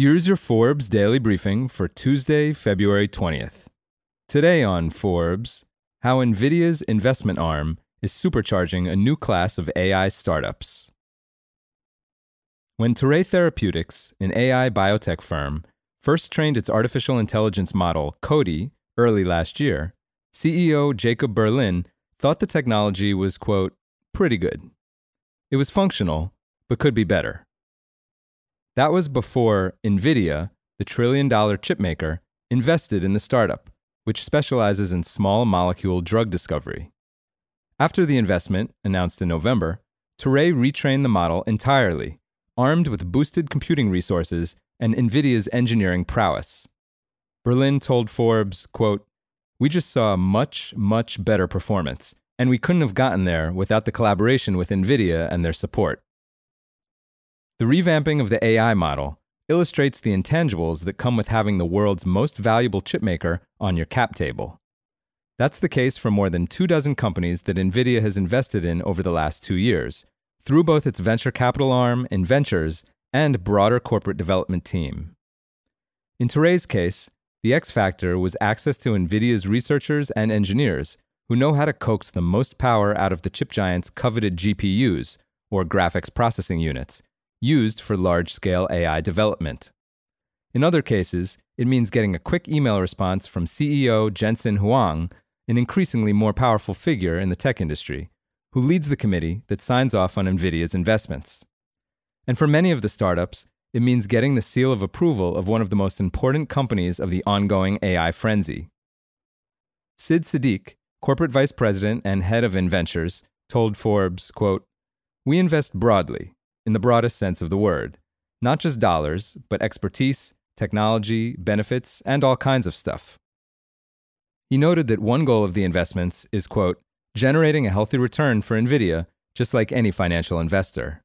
Here's your Forbes daily briefing for Tuesday, February 20th. Today on Forbes, how NVIDIA's investment arm is supercharging a new class of AI startups. When Terray Therapeutics, an AI biotech firm, first trained its artificial intelligence model, Cody, early last year, CEO Jacob Berlin thought the technology was, quote, pretty good. It was functional, but could be better. That was before NVIDIA, the trillion dollar chipmaker, invested in the startup, which specializes in small molecule drug discovery. After the investment, announced in November, Terray retrained the model entirely, armed with boosted computing resources and NVIDIA's engineering prowess. Berlin told Forbes, quote, We just saw much, much better performance, and we couldn't have gotten there without the collaboration with NVIDIA and their support. The revamping of the AI model illustrates the intangibles that come with having the world's most valuable chipmaker on your cap table. That's the case for more than two dozen companies that NVIDIA has invested in over the last two years, through both its venture capital arm, NVentures, and broader corporate development team. In Terray's case, the X factor was access to NVIDIA's researchers and engineers who know how to coax the most power out of the chip giant's coveted GPUs, or graphics processing units, used for large scale AI development. In other cases, it means getting a quick email response from CEO Jensen Huang, an increasingly more powerful figure in the tech industry, who leads the committee that signs off on NVIDIA's investments. And for many of the startups, it means getting the seal of approval of one of the most important companies of the ongoing AI frenzy. Sid Siddeek, corporate vice president and head of NVentures, told Forbes, quote, We invest broadly, in the broadest sense of the word. Not just dollars, but expertise, technology, benefits, and all kinds of stuff. He noted that one goal of the investments is, quote, generating a healthy return for NVIDIA, just like any financial investor.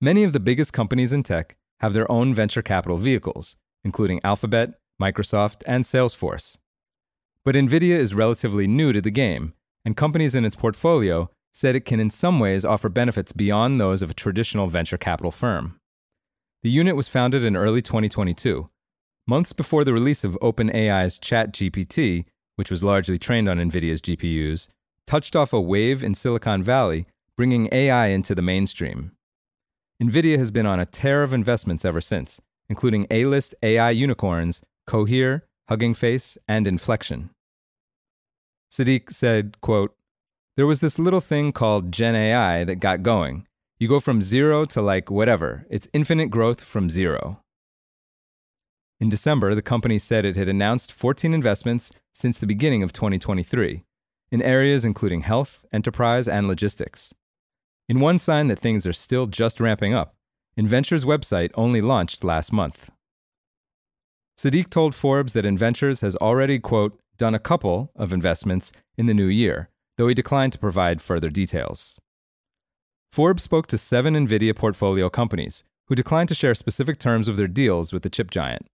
Many of the biggest companies in tech have their own venture capital vehicles, including Alphabet, Microsoft, and Salesforce. But NVIDIA is relatively new to the game, and companies in its portfolio said it can in some ways offer benefits beyond those of a traditional venture capital firm. The unit was founded in early 2022, months before the release of OpenAI's ChatGPT, which was largely trained on NVIDIA's GPUs, touched off a wave in Silicon Valley, bringing AI into the mainstream. NVIDIA has been on a tear of investments ever since, including A list AI unicorns Cohere, Hugging Face, and Inflection. Siddeek said, quote, there was this little thing called Gen AI that got going. You go from zero to like whatever, it's infinite growth from zero. In December, the company said it had announced 14 investments since the beginning of 2023 in areas including health, enterprise, and logistics. In one sign that things are still just ramping up, NVentures' website only launched last month. Siddeek told Forbes that NVentures has already, quote, done a couple of investments in the new year, though he declined to provide further details. Forbes spoke to seven NVIDIA portfolio companies who declined to share specific terms of their deals with the chip giant.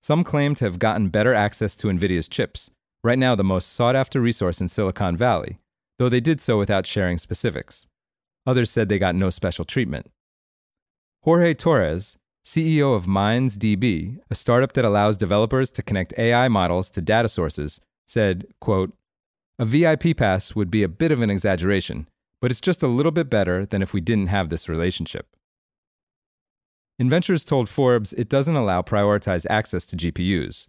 Some claimed to have gotten better access to NVIDIA's chips, right now the most sought after resource in Silicon Valley, though they did so without sharing specifics. Others said they got no special treatment. Jorge Torres, CEO of MindsDB, a startup that allows developers to connect AI models to data sources, said, quote, a VIP pass would be a bit of an exaggeration, but it's just a little bit better than if we didn't have this relationship. NVentures told Forbes it doesn't allow prioritized access to GPUs.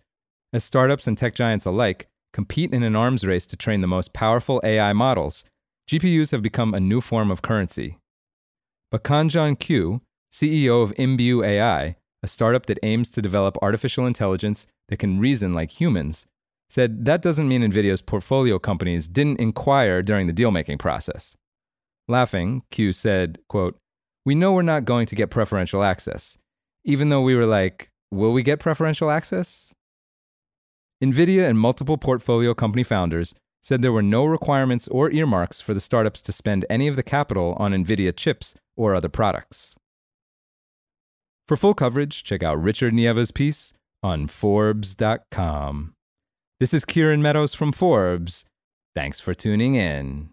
As startups and tech giants alike compete in an arms race to train the most powerful AI models, GPUs have become a new form of currency. But Kanjun Qiu, CEO of Imbue AI, a startup that aims to develop artificial intelligence that can reason like humans, said that doesn't mean NVIDIA's portfolio companies didn't inquire during the deal making process. Laughing, Qiu said, quote, We know we're not going to get preferential access, even though we were like, Will we get preferential access? NVIDIA and multiple portfolio company founders said there were no requirements or earmarks for the startups to spend any of the capital on NVIDIA chips or other products. For full coverage, check out Richard Nieva's piece on Forbes.com. This is Kieran Meadows from Forbes. Thanks for tuning in.